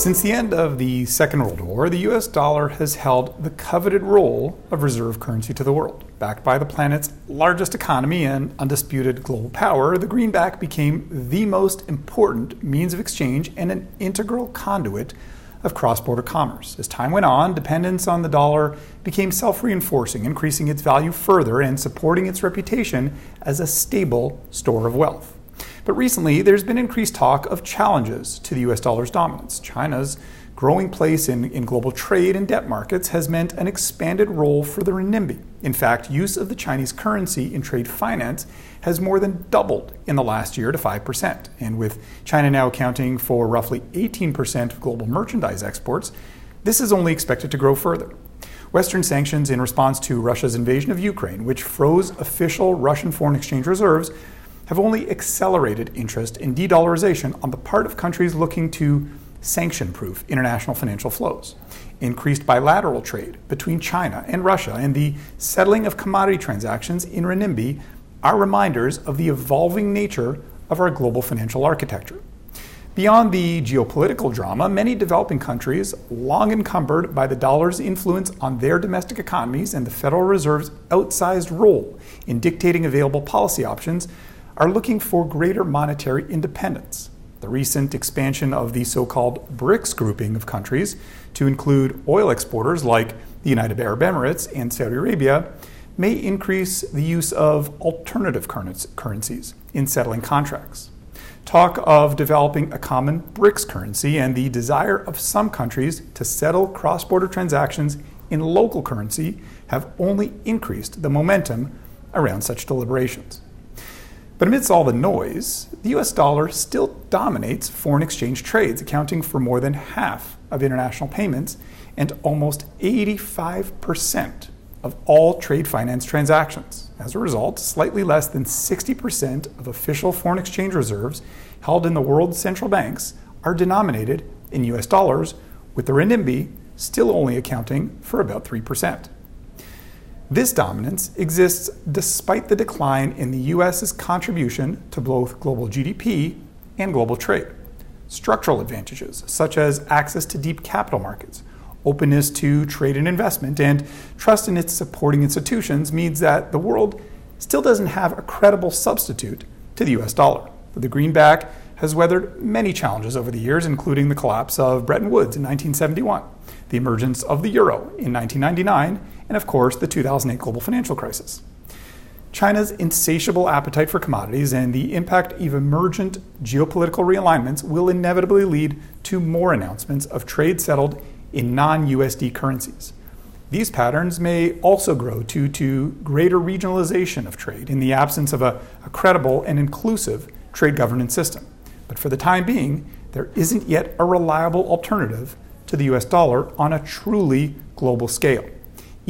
Since the end of the Second World War, the US dollar has held the coveted role of reserve currency to the world. Backed by the planet's largest economy and undisputed global power, the greenback became the most important means of exchange and an integral conduit of cross border commerce. As time went on, dependence on the dollar became self reinforcing, increasing its value further and supporting its reputation as a stable store of wealth. But recently, there's been increased talk of challenges to the US dollar's dominance. China's growing place in, in global trade and debt markets has meant an expanded role for the renminbi. In fact, use of the Chinese currency in trade finance has more than doubled in the last year to 5%. And with China now accounting for roughly 18% of global merchandise exports, this is only expected to grow further. Western sanctions in response to Russia's invasion of Ukraine, which froze official Russian foreign exchange reserves, have only accelerated interest in de dollarization on the part of countries looking to sanction proof international financial flows. Increased bilateral trade between China and Russia and the settling of commodity transactions in renminbi are reminders of the evolving nature of our global financial architecture. Beyond the geopolitical drama, many developing countries, long encumbered by the dollar's influence on their domestic economies and the Federal Reserve's outsized role in dictating available policy options, are looking for greater monetary independence. The recent expansion of the so called BRICS grouping of countries to include oil exporters like the United Arab Emirates and Saudi Arabia may increase the use of alternative currencies in settling contracts. Talk of developing a common BRICS currency and the desire of some countries to settle cross border transactions in local currency have only increased the momentum around such deliberations. But amidst all the noise, the US dollar still dominates foreign exchange trades, accounting for more than half of international payments and almost 85% of all trade finance transactions. As a result, slightly less than 60% of official foreign exchange reserves held in the world's central banks are denominated in US dollars, with the renminbi still only accounting for about 3%. This dominance exists despite the decline in the US's contribution to both global GDP and global trade. Structural advantages, such as access to deep capital markets, openness to trade and investment, and trust in its supporting institutions, means that the world still doesn't have a credible substitute to the US dollar. The greenback has weathered many challenges over the years, including the collapse of Bretton Woods in 1971, the emergence of the euro in 1999, and of course, the 2008 global financial crisis. China's insatiable appetite for commodities and the impact of emergent geopolitical realignments will inevitably lead to more announcements of trade settled in non USD currencies. These patterns may also grow due to greater regionalization of trade in the absence of a, a, credible and inclusive trade governance system. But for the time being, there isn't yet a reliable alternative to the US dollar on a truly global scale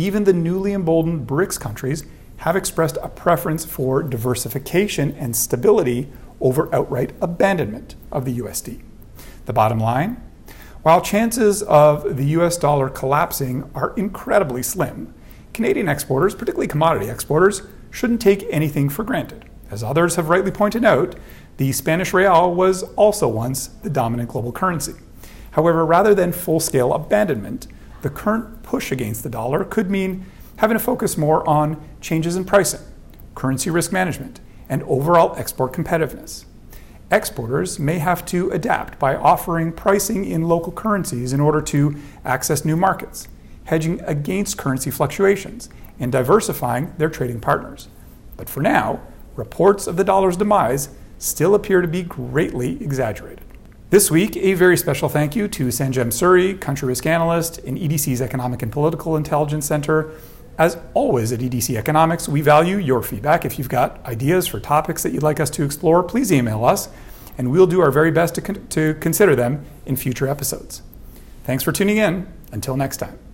even the newly emboldened BRICS countries have expressed a preference for diversification and stability over outright abandonment of the USD. The bottom line while chances of the US dollar collapsing are incredibly slim, Canadian exporters, particularly commodity exporters, shouldn't take anything for granted. As others have rightly pointed out, the Spanish real was also once the dominant global currency. However, rather than full scale abandonment, the current push against the dollar could mean having to focus more on changes in pricing, currency risk management, and overall export competitiveness. Exporters may have to adapt by offering pricing in local currencies in order to access new markets, hedging against currency fluctuations, and diversifying their trading partners. But for now, reports of the dollar's demise still appear to be greatly exaggerated. This week, a very special thank you to Sanjem Suri, country risk analyst in EDC's Economic and Political Intelligence Center. As always at EDC Economics, we value your feedback. If you've got ideas for topics that you'd like us to explore, please email us, and we'll do our very best to, con- to consider them in future episodes. Thanks for tuning in. Until next time.